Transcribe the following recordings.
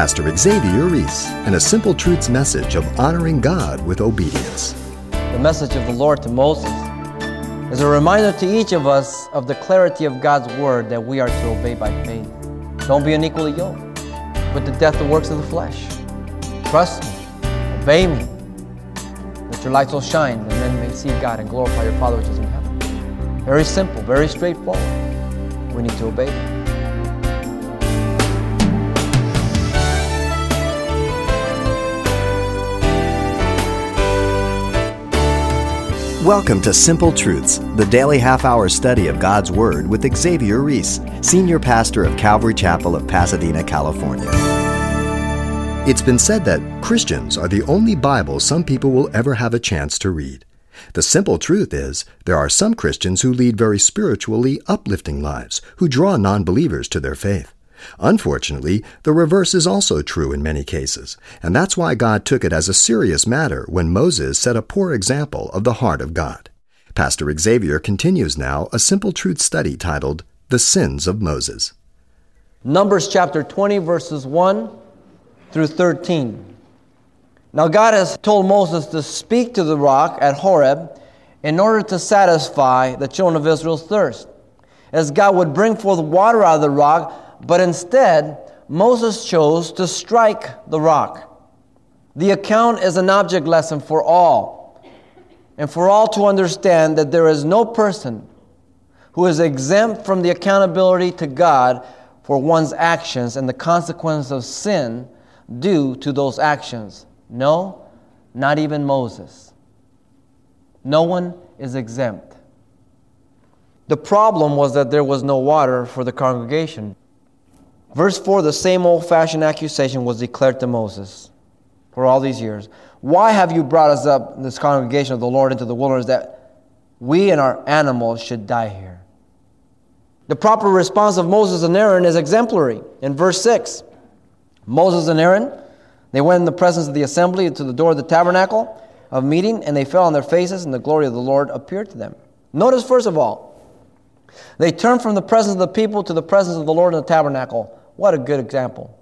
Pastor Xavier Reese and a Simple Truths message of honoring God with obedience. The message of the Lord to Moses is a reminder to each of us of the clarity of God's word that we are to obey by faith. Don't be unequally yoked. Put the death of works of the flesh. Trust me. Obey me. that your light will shine that men may see God and glorify your Father which is in heaven. Very simple, very straightforward. We need to obey Welcome to Simple Truths, the daily half hour study of God's Word with Xavier Reese, Senior Pastor of Calvary Chapel of Pasadena, California. It's been said that Christians are the only Bible some people will ever have a chance to read. The simple truth is, there are some Christians who lead very spiritually uplifting lives, who draw non believers to their faith. Unfortunately, the reverse is also true in many cases, and that's why God took it as a serious matter when Moses set a poor example of the heart of God. Pastor Xavier continues now a simple truth study titled The Sins of Moses. Numbers chapter 20, verses 1 through 13. Now, God has told Moses to speak to the rock at Horeb in order to satisfy the children of Israel's thirst. As God would bring forth water out of the rock, but instead, Moses chose to strike the rock. The account is an object lesson for all, and for all to understand that there is no person who is exempt from the accountability to God for one's actions and the consequence of sin due to those actions. No, not even Moses. No one is exempt. The problem was that there was no water for the congregation. Verse 4 the same old fashioned accusation was declared to Moses for all these years. Why have you brought us up, this congregation of the Lord, into the wilderness that we and our animals should die here? The proper response of Moses and Aaron is exemplary. In verse 6, Moses and Aaron, they went in the presence of the assembly to the door of the tabernacle of meeting, and they fell on their faces, and the glory of the Lord appeared to them. Notice, first of all, they turned from the presence of the people to the presence of the Lord in the tabernacle. What a good example.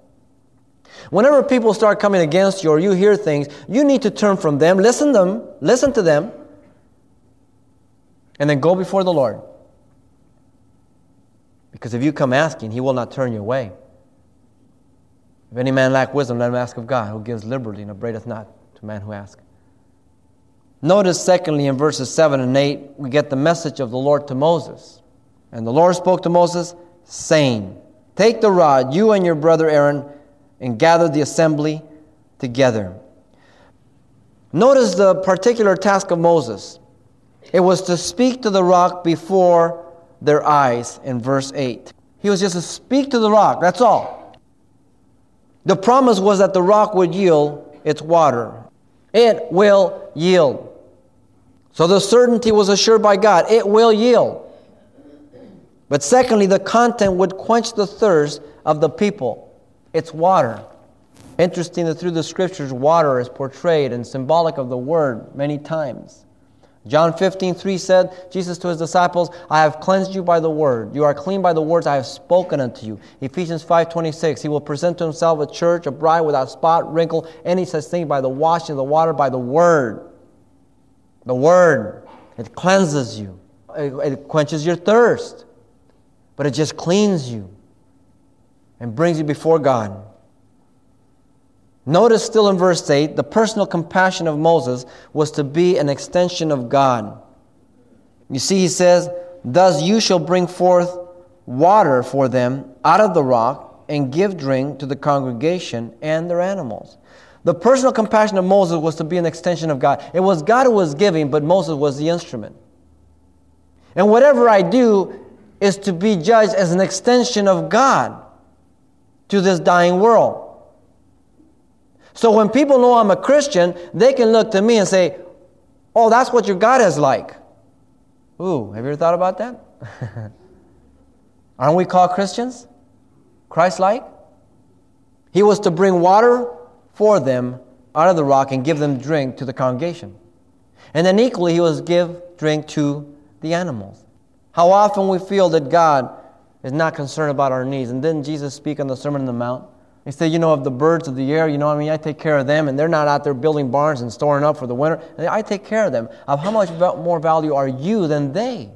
Whenever people start coming against you or you hear things, you need to turn from them, listen them, listen to them, and then go before the Lord. Because if you come asking, he will not turn you away. If any man lack wisdom, let him ask of God, who gives liberally and upbraideth not to man who asks. Notice, secondly, in verses 7 and 8, we get the message of the Lord to Moses. And the Lord spoke to Moses, saying, Take the rod, you and your brother Aaron, and gather the assembly together. Notice the particular task of Moses. It was to speak to the rock before their eyes in verse 8. He was just to speak to the rock, that's all. The promise was that the rock would yield its water. It will yield. So the certainty was assured by God it will yield. But secondly, the content would quench the thirst of the people. It's water. Interesting that through the scriptures, water is portrayed and symbolic of the word many times. John 15, 3 said, Jesus to his disciples, I have cleansed you by the word. You are clean by the words I have spoken unto you. Ephesians 5, 26, he will present to himself a church, a bride without spot, wrinkle, any such thing by the washing of the water, by the word. The word. It cleanses you. It, it quenches your thirst but it just cleans you and brings you before God. Notice still in verse 8, the personal compassion of Moses was to be an extension of God. You see, he says, Thus you shall bring forth water for them out of the rock and give drink to the congregation and their animals. The personal compassion of Moses was to be an extension of God. It was God who was giving, but Moses was the instrument. And whatever I do, is to be judged as an extension of God to this dying world. So when people know I'm a Christian, they can look to me and say, Oh, that's what your God is like. Ooh, have you ever thought about that? Aren't we called Christians? Christ like? He was to bring water for them out of the rock and give them drink to the congregation. And then equally, he was give drink to the animals. How often we feel that God is not concerned about our needs. And didn't Jesus speak on the Sermon on the Mount? He said, you know, of the birds of the air, you know I mean? I take care of them, and they're not out there building barns and storing up for the winter. I take care of them. Of how much more value are you than they?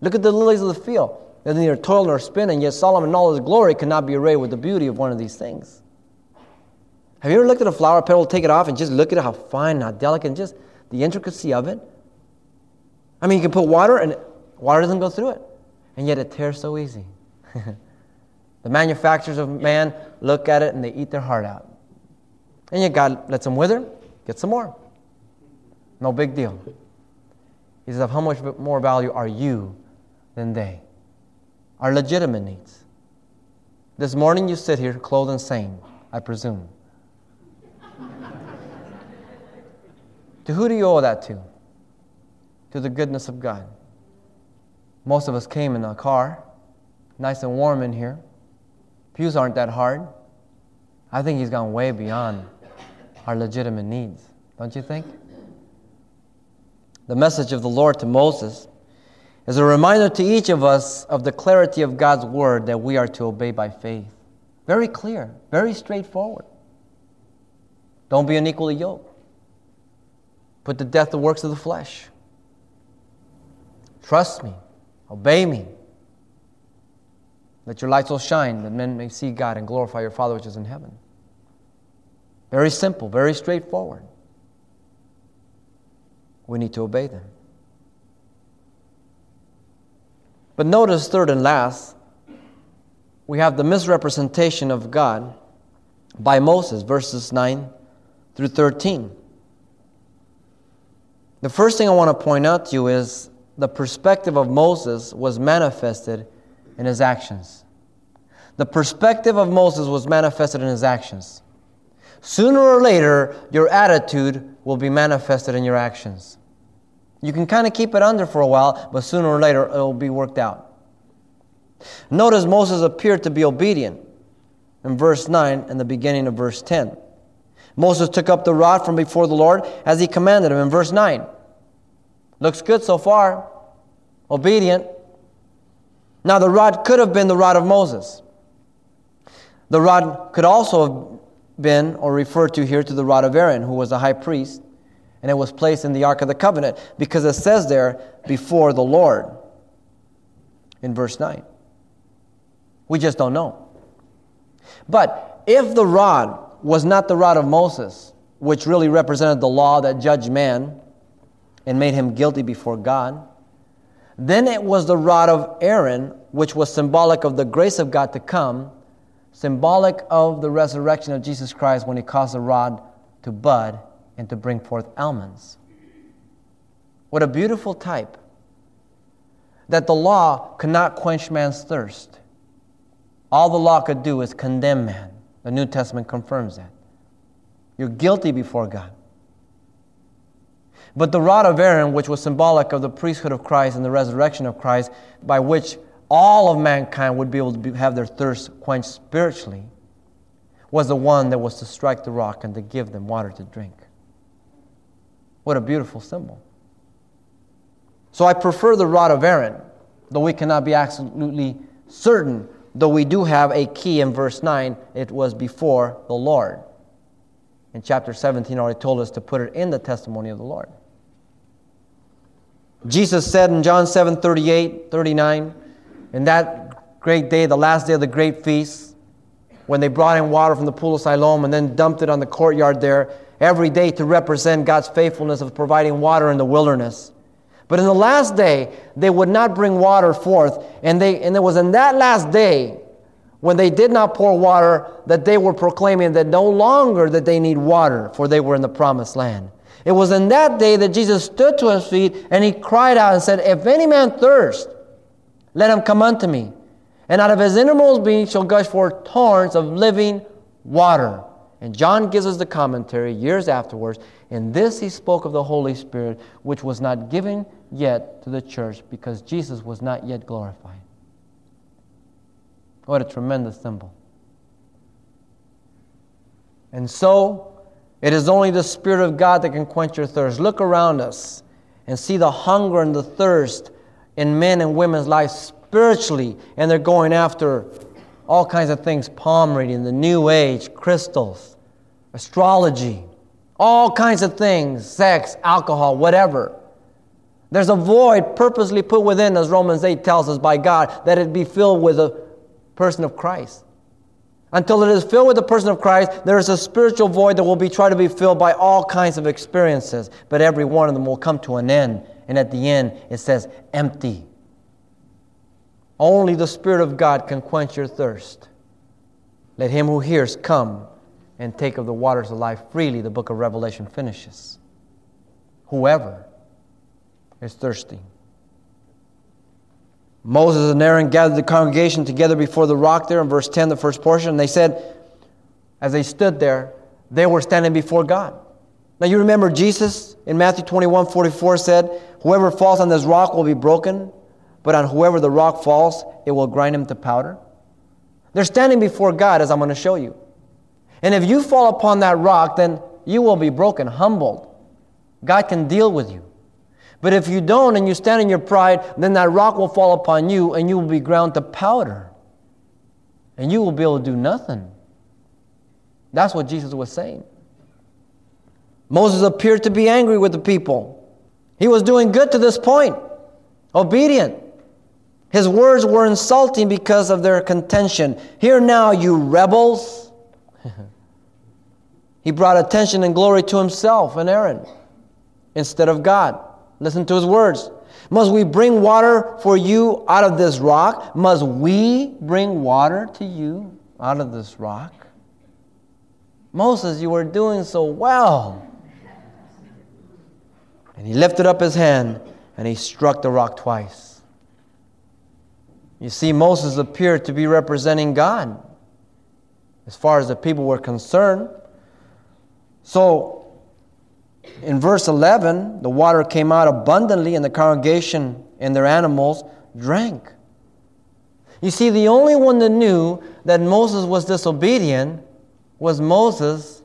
Look at the lilies of the field. They neither toil nor spin, and yet Solomon in all his glory cannot be arrayed with the beauty of one of these things. Have you ever looked at a flower petal, take it off, and just look at it, how fine, how delicate, and just the intricacy of it? I mean, you can put water, and water doesn't go through it, and yet it tears so easy. The manufacturers of man look at it and they eat their heart out. And yet God lets them wither, get some more. No big deal. He says, Of how much more value are you than they? Our legitimate needs. This morning you sit here clothed and sane, I presume. to who do you owe that to? To the goodness of God. Most of us came in a car, nice and warm in here. Pews aren't that hard. I think he's gone way beyond our legitimate needs, don't you think? The message of the Lord to Moses is a reminder to each of us of the clarity of God's word that we are to obey by faith. Very clear, very straightforward. Don't be unequally yoked. Put to death the works of the flesh. Trust me, obey me, let your light so shine that men may see God and glorify your Father which is in heaven. Very simple, very straightforward. We need to obey them. But notice, third and last, we have the misrepresentation of God by Moses, verses 9 through 13. The first thing I want to point out to you is the perspective of Moses was manifested in his actions. The perspective of Moses was manifested in his actions. Sooner or later, your attitude will be manifested in your actions. You can kind of keep it under for a while, but sooner or later, it will be worked out. Notice Moses appeared to be obedient in verse 9 and the beginning of verse 10. Moses took up the rod from before the Lord as he commanded him in verse 9. Looks good so far. Obedient. Now, the rod could have been the rod of Moses. The rod could also have been, or referred to here, to the rod of Aaron, who was a high priest, and it was placed in the Ark of the Covenant, because it says there, before the Lord, in verse 9. We just don't know. But if the rod was not the rod of Moses, which really represented the law that judged man and made him guilty before God, then it was the rod of Aaron, which was symbolic of the grace of God to come, symbolic of the resurrection of Jesus Christ when he caused the rod to bud and to bring forth almonds. What a beautiful type that the law could not quench man's thirst. All the law could do is condemn man. The New Testament confirms that. You're guilty before God. But the rod of Aaron, which was symbolic of the priesthood of Christ and the resurrection of Christ, by which all of mankind would be able to be, have their thirst quenched spiritually, was the one that was to strike the rock and to give them water to drink. What a beautiful symbol. So I prefer the rod of Aaron, though we cannot be absolutely certain, though we do have a key in verse 9, it was before the Lord. In chapter 17, already told us to put it in the testimony of the Lord. Jesus said in John 7 38, 39, in that great day, the last day of the great feast, when they brought in water from the pool of Siloam and then dumped it on the courtyard there every day to represent God's faithfulness of providing water in the wilderness. But in the last day, they would not bring water forth. And, they, and it was in that last day when they did not pour water that they were proclaiming that no longer that they need water, for they were in the promised land. It was in that day that Jesus stood to his feet and he cried out and said, If any man thirst, let him come unto me. And out of his innermost being shall gush forth torrents of living water. And John gives us the commentary years afterwards. In this he spoke of the Holy Spirit, which was not given yet to the church because Jesus was not yet glorified. What a tremendous symbol. And so, it is only the Spirit of God that can quench your thirst. Look around us and see the hunger and the thirst in men and women's lives spiritually, and they're going after all kinds of things palm reading, the New Age, crystals, astrology, all kinds of things sex, alcohol, whatever. There's a void purposely put within, as Romans 8 tells us, by God, that it be filled with a person of Christ. Until it is filled with the person of Christ, there is a spiritual void that will be tried to be filled by all kinds of experiences, but every one of them will come to an end. And at the end, it says, empty. Only the Spirit of God can quench your thirst. Let him who hears come and take of the waters of life freely, the book of Revelation finishes. Whoever is thirsty. Moses and Aaron gathered the congregation together before the rock there in verse 10, the first portion, and they said, as they stood there, they were standing before God. Now you remember Jesus in Matthew 21 44 said, Whoever falls on this rock will be broken, but on whoever the rock falls, it will grind him to powder. They're standing before God, as I'm going to show you. And if you fall upon that rock, then you will be broken, humbled. God can deal with you. But if you don't and you stand in your pride, then that rock will fall upon you and you will be ground to powder. And you will be able to do nothing. That's what Jesus was saying. Moses appeared to be angry with the people. He was doing good to this point, obedient. His words were insulting because of their contention. Here now, you rebels. he brought attention and glory to himself and Aaron instead of God. Listen to his words. Must we bring water for you out of this rock? Must we bring water to you out of this rock? Moses, you were doing so well. And he lifted up his hand and he struck the rock twice. You see, Moses appeared to be representing God as far as the people were concerned. So in verse 11, the water came out abundantly, and the congregation and their animals drank. You see, the only one that knew that Moses was disobedient was Moses,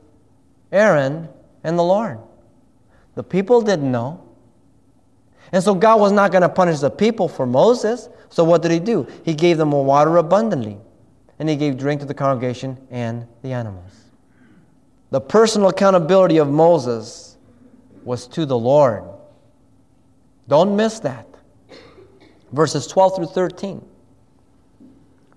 Aaron, and the Lord. The people didn't know. And so God was not going to punish the people for Moses. So what did he do? He gave them water abundantly. And he gave drink to the congregation and the animals. The personal accountability of Moses was to the Lord. Don't miss that. Verses 12 through 13.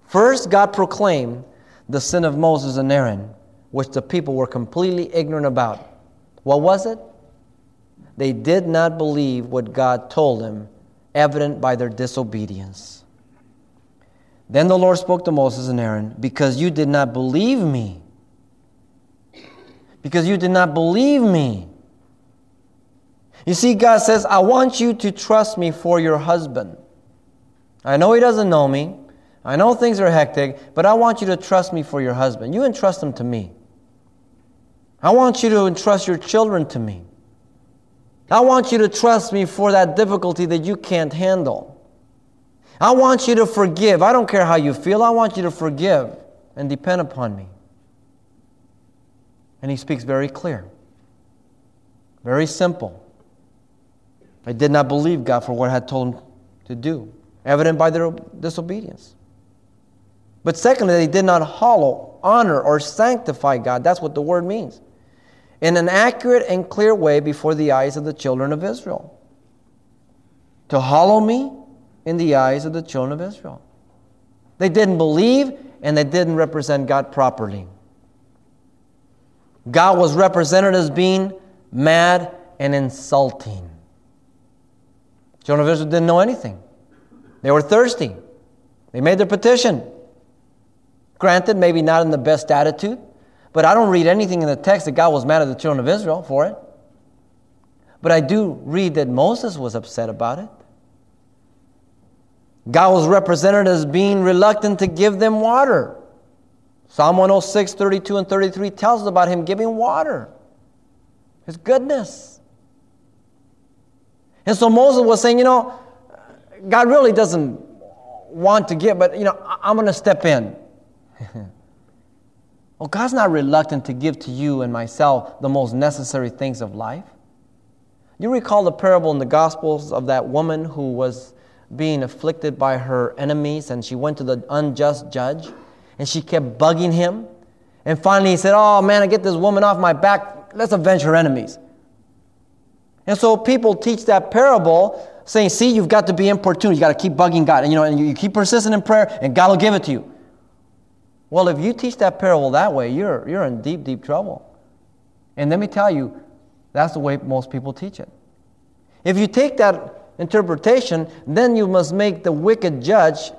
First, God proclaimed the sin of Moses and Aaron, which the people were completely ignorant about. What was it? They did not believe what God told them, evident by their disobedience. Then the Lord spoke to Moses and Aaron, Because you did not believe me. Because you did not believe me you see, God says, I want you to trust me for your husband. I know he doesn't know me. I know things are hectic, but I want you to trust me for your husband. You entrust him to me. I want you to entrust your children to me. I want you to trust me for that difficulty that you can't handle. I want you to forgive. I don't care how you feel. I want you to forgive and depend upon me. And he speaks very clear, very simple. They did not believe God for what had told them to do, evident by their disobedience. But secondly, they did not hallow, honor, or sanctify God. That's what the word means. In an accurate and clear way before the eyes of the children of Israel. To hallow me in the eyes of the children of Israel. They didn't believe and they didn't represent God properly. God was represented as being mad and insulting. Children of Israel didn't know anything. They were thirsty. They made their petition. Granted, maybe not in the best attitude, but I don't read anything in the text that God was mad at the children of Israel for it. But I do read that Moses was upset about it. God was represented as being reluctant to give them water. Psalm 106, 32, and 33 tells us about him giving water, his goodness. And so Moses was saying, you know, God really doesn't want to give, but, you know, I'm going to step in. well, God's not reluctant to give to you and myself the most necessary things of life. You recall the parable in the Gospels of that woman who was being afflicted by her enemies and she went to the unjust judge and she kept bugging him. And finally he said, Oh man, I get this woman off my back. Let's avenge her enemies. And so people teach that parable saying, See, you've got to be importunate. You've got to keep bugging God. And you know, and you keep persistent in prayer, and God will give it to you. Well, if you teach that parable that way, you're, you're in deep, deep trouble. And let me tell you, that's the way most people teach it. If you take that interpretation, then you must make the wicked judge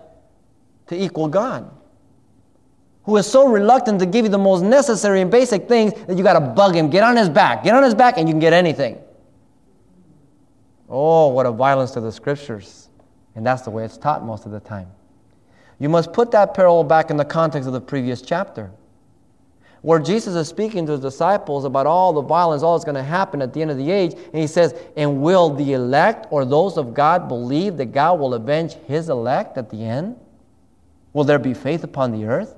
to equal God, who is so reluctant to give you the most necessary and basic things that you got to bug him. Get on his back. Get on his back, and you can get anything. Oh, what a violence to the scriptures. And that's the way it's taught most of the time. You must put that parable back in the context of the previous chapter, where Jesus is speaking to his disciples about all the violence, all that's going to happen at the end of the age. And he says, And will the elect or those of God believe that God will avenge his elect at the end? Will there be faith upon the earth?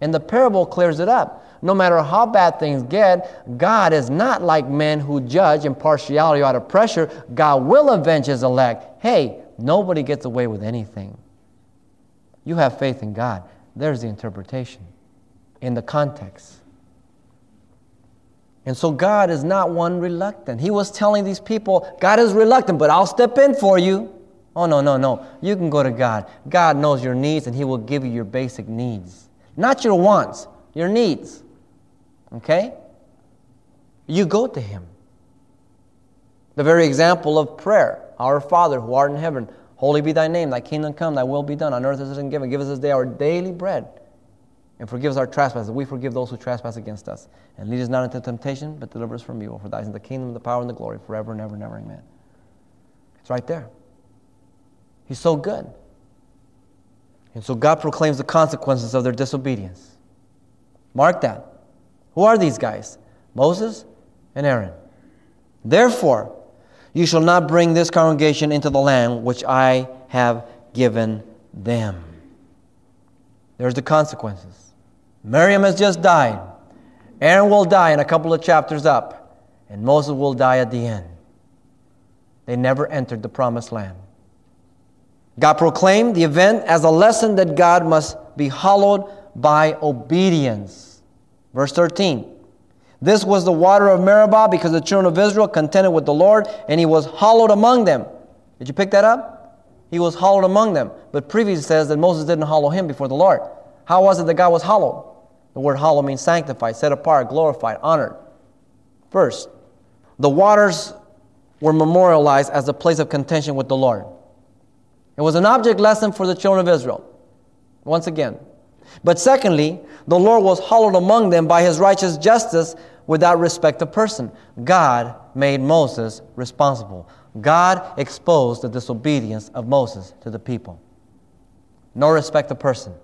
And the parable clears it up. No matter how bad things get, God is not like men who judge impartiality out of pressure. God will avenge his elect. Hey, nobody gets away with anything. You have faith in God. There's the interpretation in the context. And so God is not one reluctant. He was telling these people, God is reluctant, but I'll step in for you. Oh, no, no, no. You can go to God. God knows your needs and He will give you your basic needs. Not your wants, your needs. Okay? You go to Him. The very example of prayer Our Father who art in heaven, holy be thy name, thy kingdom come, thy will be done on earth as it is in heaven. Give us this day our daily bread. And forgive us our trespasses. We forgive those who trespass against us. And lead us not into temptation, but deliver us from evil. For thine is the kingdom, the power, and the glory forever and ever and ever. Amen. It's right there. He's so good. And so God proclaims the consequences of their disobedience. Mark that. Who are these guys? Moses and Aaron. Therefore, you shall not bring this congregation into the land which I have given them. There's the consequences. Miriam has just died. Aaron will die in a couple of chapters up, and Moses will die at the end. They never entered the promised land. God proclaimed the event as a lesson that God must be hallowed by obedience. Verse 13. This was the water of Meribah because the children of Israel contended with the Lord, and he was hallowed among them. Did you pick that up? He was hallowed among them. But previously says that Moses didn't hallow him before the Lord. How was it that God was hallowed? The word hallow means sanctified, set apart, glorified, honored. First, the waters were memorialized as a place of contention with the Lord. It was an object lesson for the children of Israel. Once again. But secondly, the Lord was hallowed among them by his righteous justice without respect of person. God made Moses responsible. God exposed the disobedience of Moses to the people. No respect of person.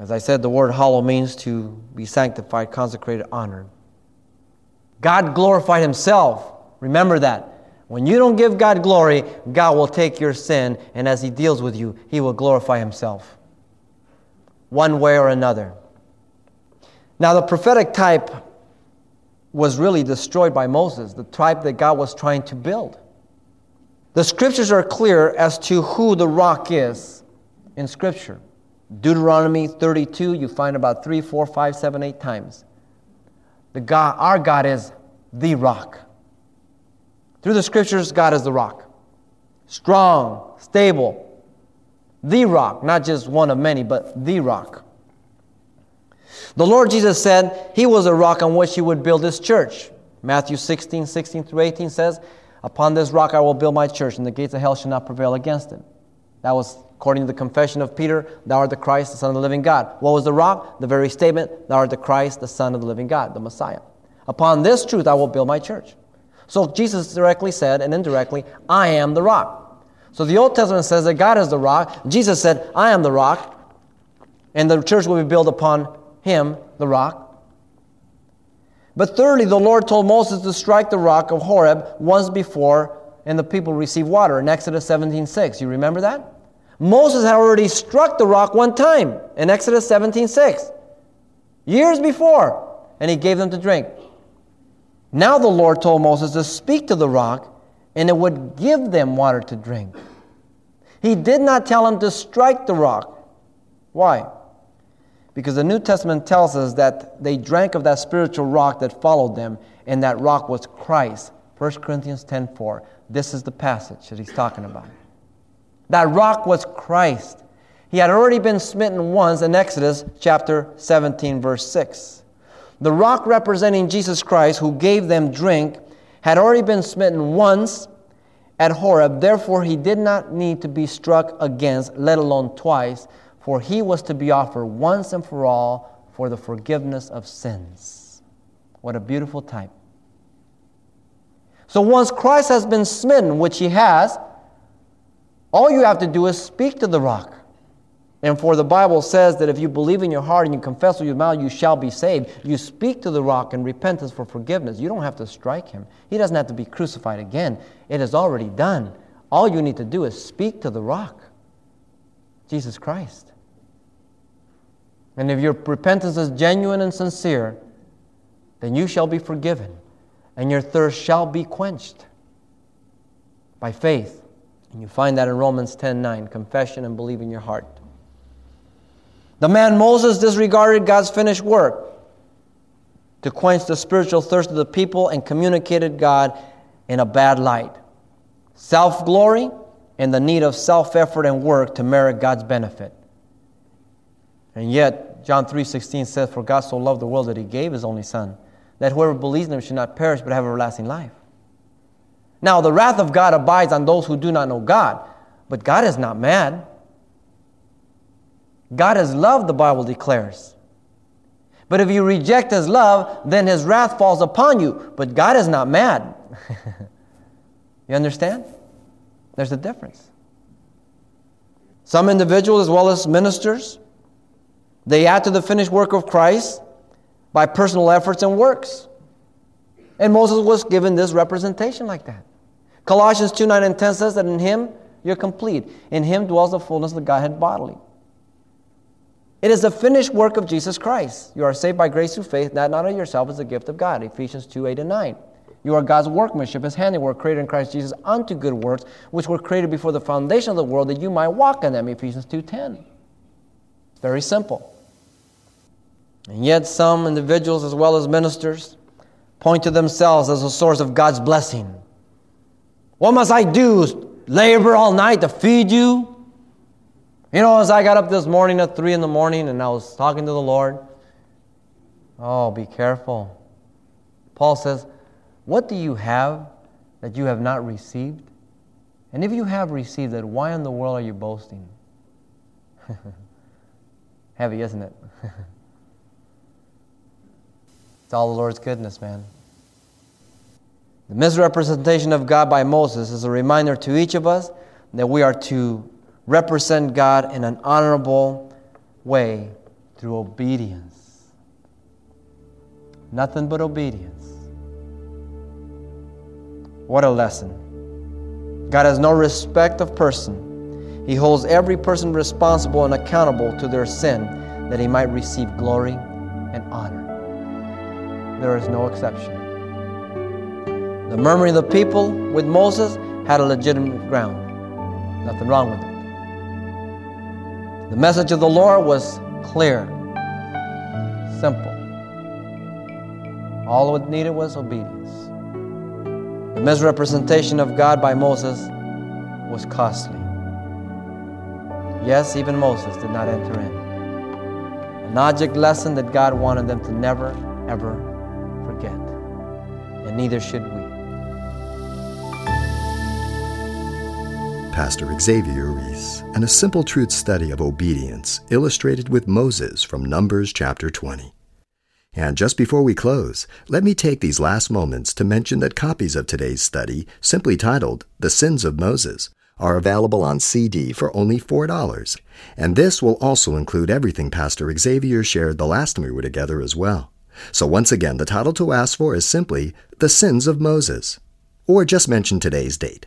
As I said, the word hallow means to be sanctified, consecrated, honored. God glorified himself. Remember that. When you don't give God glory, God will take your sin, and as He deals with you, He will glorify Himself. One way or another. Now, the prophetic type was really destroyed by Moses, the type that God was trying to build. The scriptures are clear as to who the rock is in Scripture. Deuteronomy 32, you find about three, four, five, seven, eight times. The God, our God is the rock. Through the scriptures, God is the rock. Strong, stable, the rock, not just one of many, but the rock. The Lord Jesus said he was a rock on which he would build his church. Matthew 16, 16 through 18 says, Upon this rock I will build my church, and the gates of hell shall not prevail against it. That was according to the confession of Peter, Thou art the Christ, the Son of the living God. What was the rock? The very statement, Thou art the Christ, the Son of the living God, the Messiah. Upon this truth I will build my church. So Jesus directly said, and indirectly, I am the rock. So the Old Testament says that God is the rock. Jesus said, I am the rock. And the church will be built upon him, the rock. But thirdly, the Lord told Moses to strike the rock of Horeb once before, and the people received water in Exodus 17 6. You remember that? Moses had already struck the rock one time in Exodus 17 6. Years before, and he gave them to drink. Now the Lord told Moses to speak to the rock, and it would give them water to drink. He did not tell him to strike the rock. Why? Because the New Testament tells us that they drank of that spiritual rock that followed them, and that rock was Christ. 1 Corinthians 10:4. This is the passage that he's talking about. That rock was Christ. He had already been smitten once in Exodus chapter 17, verse 6. The rock representing Jesus Christ, who gave them drink, had already been smitten once at Horeb. Therefore, he did not need to be struck against, let alone twice, for he was to be offered once and for all for the forgiveness of sins. What a beautiful type. So once Christ has been smitten, which he has, all you have to do is speak to the rock. And for the Bible says that if you believe in your heart and you confess with your mouth, you shall be saved. You speak to the rock in repentance for forgiveness. You don't have to strike him. He doesn't have to be crucified again. It is already done. All you need to do is speak to the rock, Jesus Christ. And if your repentance is genuine and sincere, then you shall be forgiven, and your thirst shall be quenched by faith. And you find that in Romans 10:9, confession and believe in your heart. The man Moses disregarded God's finished work to quench the spiritual thirst of the people and communicated God in a bad light. Self glory and the need of self effort and work to merit God's benefit. And yet, John 3:16 says, For God so loved the world that he gave his only Son, that whoever believes in him should not perish but have everlasting life. Now, the wrath of God abides on those who do not know God, but God is not mad. God is love, the Bible declares. But if you reject his love, then his wrath falls upon you. But God is not mad. you understand? There's a difference. Some individuals, as well as ministers, they add to the finished work of Christ by personal efforts and works. And Moses was given this representation like that. Colossians 2 9 and 10 says that in him you're complete. In him dwells the fullness of the Godhead bodily. It is the finished work of Jesus Christ. You are saved by grace through faith, that not of yourself is a gift of God. Ephesians 2 8 and 9. You are God's workmanship, His handiwork, created in Christ Jesus unto good works, which were created before the foundation of the world, that you might walk in them. Ephesians 2 10. Very simple. And yet, some individuals, as well as ministers, point to themselves as a source of God's blessing. What must I do? Labor all night to feed you? You know, as I got up this morning at 3 in the morning and I was talking to the Lord, oh, be careful. Paul says, What do you have that you have not received? And if you have received it, why in the world are you boasting? Heavy, isn't it? It's all the Lord's goodness, man. The misrepresentation of God by Moses is a reminder to each of us that we are to represent God in an honorable way through obedience. Nothing but obedience. What a lesson. God has no respect of person. He holds every person responsible and accountable to their sin that he might receive glory and honor there is no exception. The murmuring of the people with Moses had a legitimate ground. Nothing wrong with it. The message of the Lord was clear, simple. All it needed was obedience. The misrepresentation of God by Moses was costly. Yes, even Moses did not enter in. An object lesson that God wanted them to never, ever forget. and neither should we. Pastor Xavier Reese, and a simple truth study of obedience illustrated with Moses from Numbers chapter 20. And just before we close, let me take these last moments to mention that copies of today's study, simply titled The Sins of Moses, are available on CD for only $4. And this will also include everything Pastor Xavier shared the last time we were together as well. So once again, the title to ask for is simply The Sins of Moses. Or just mention today's date.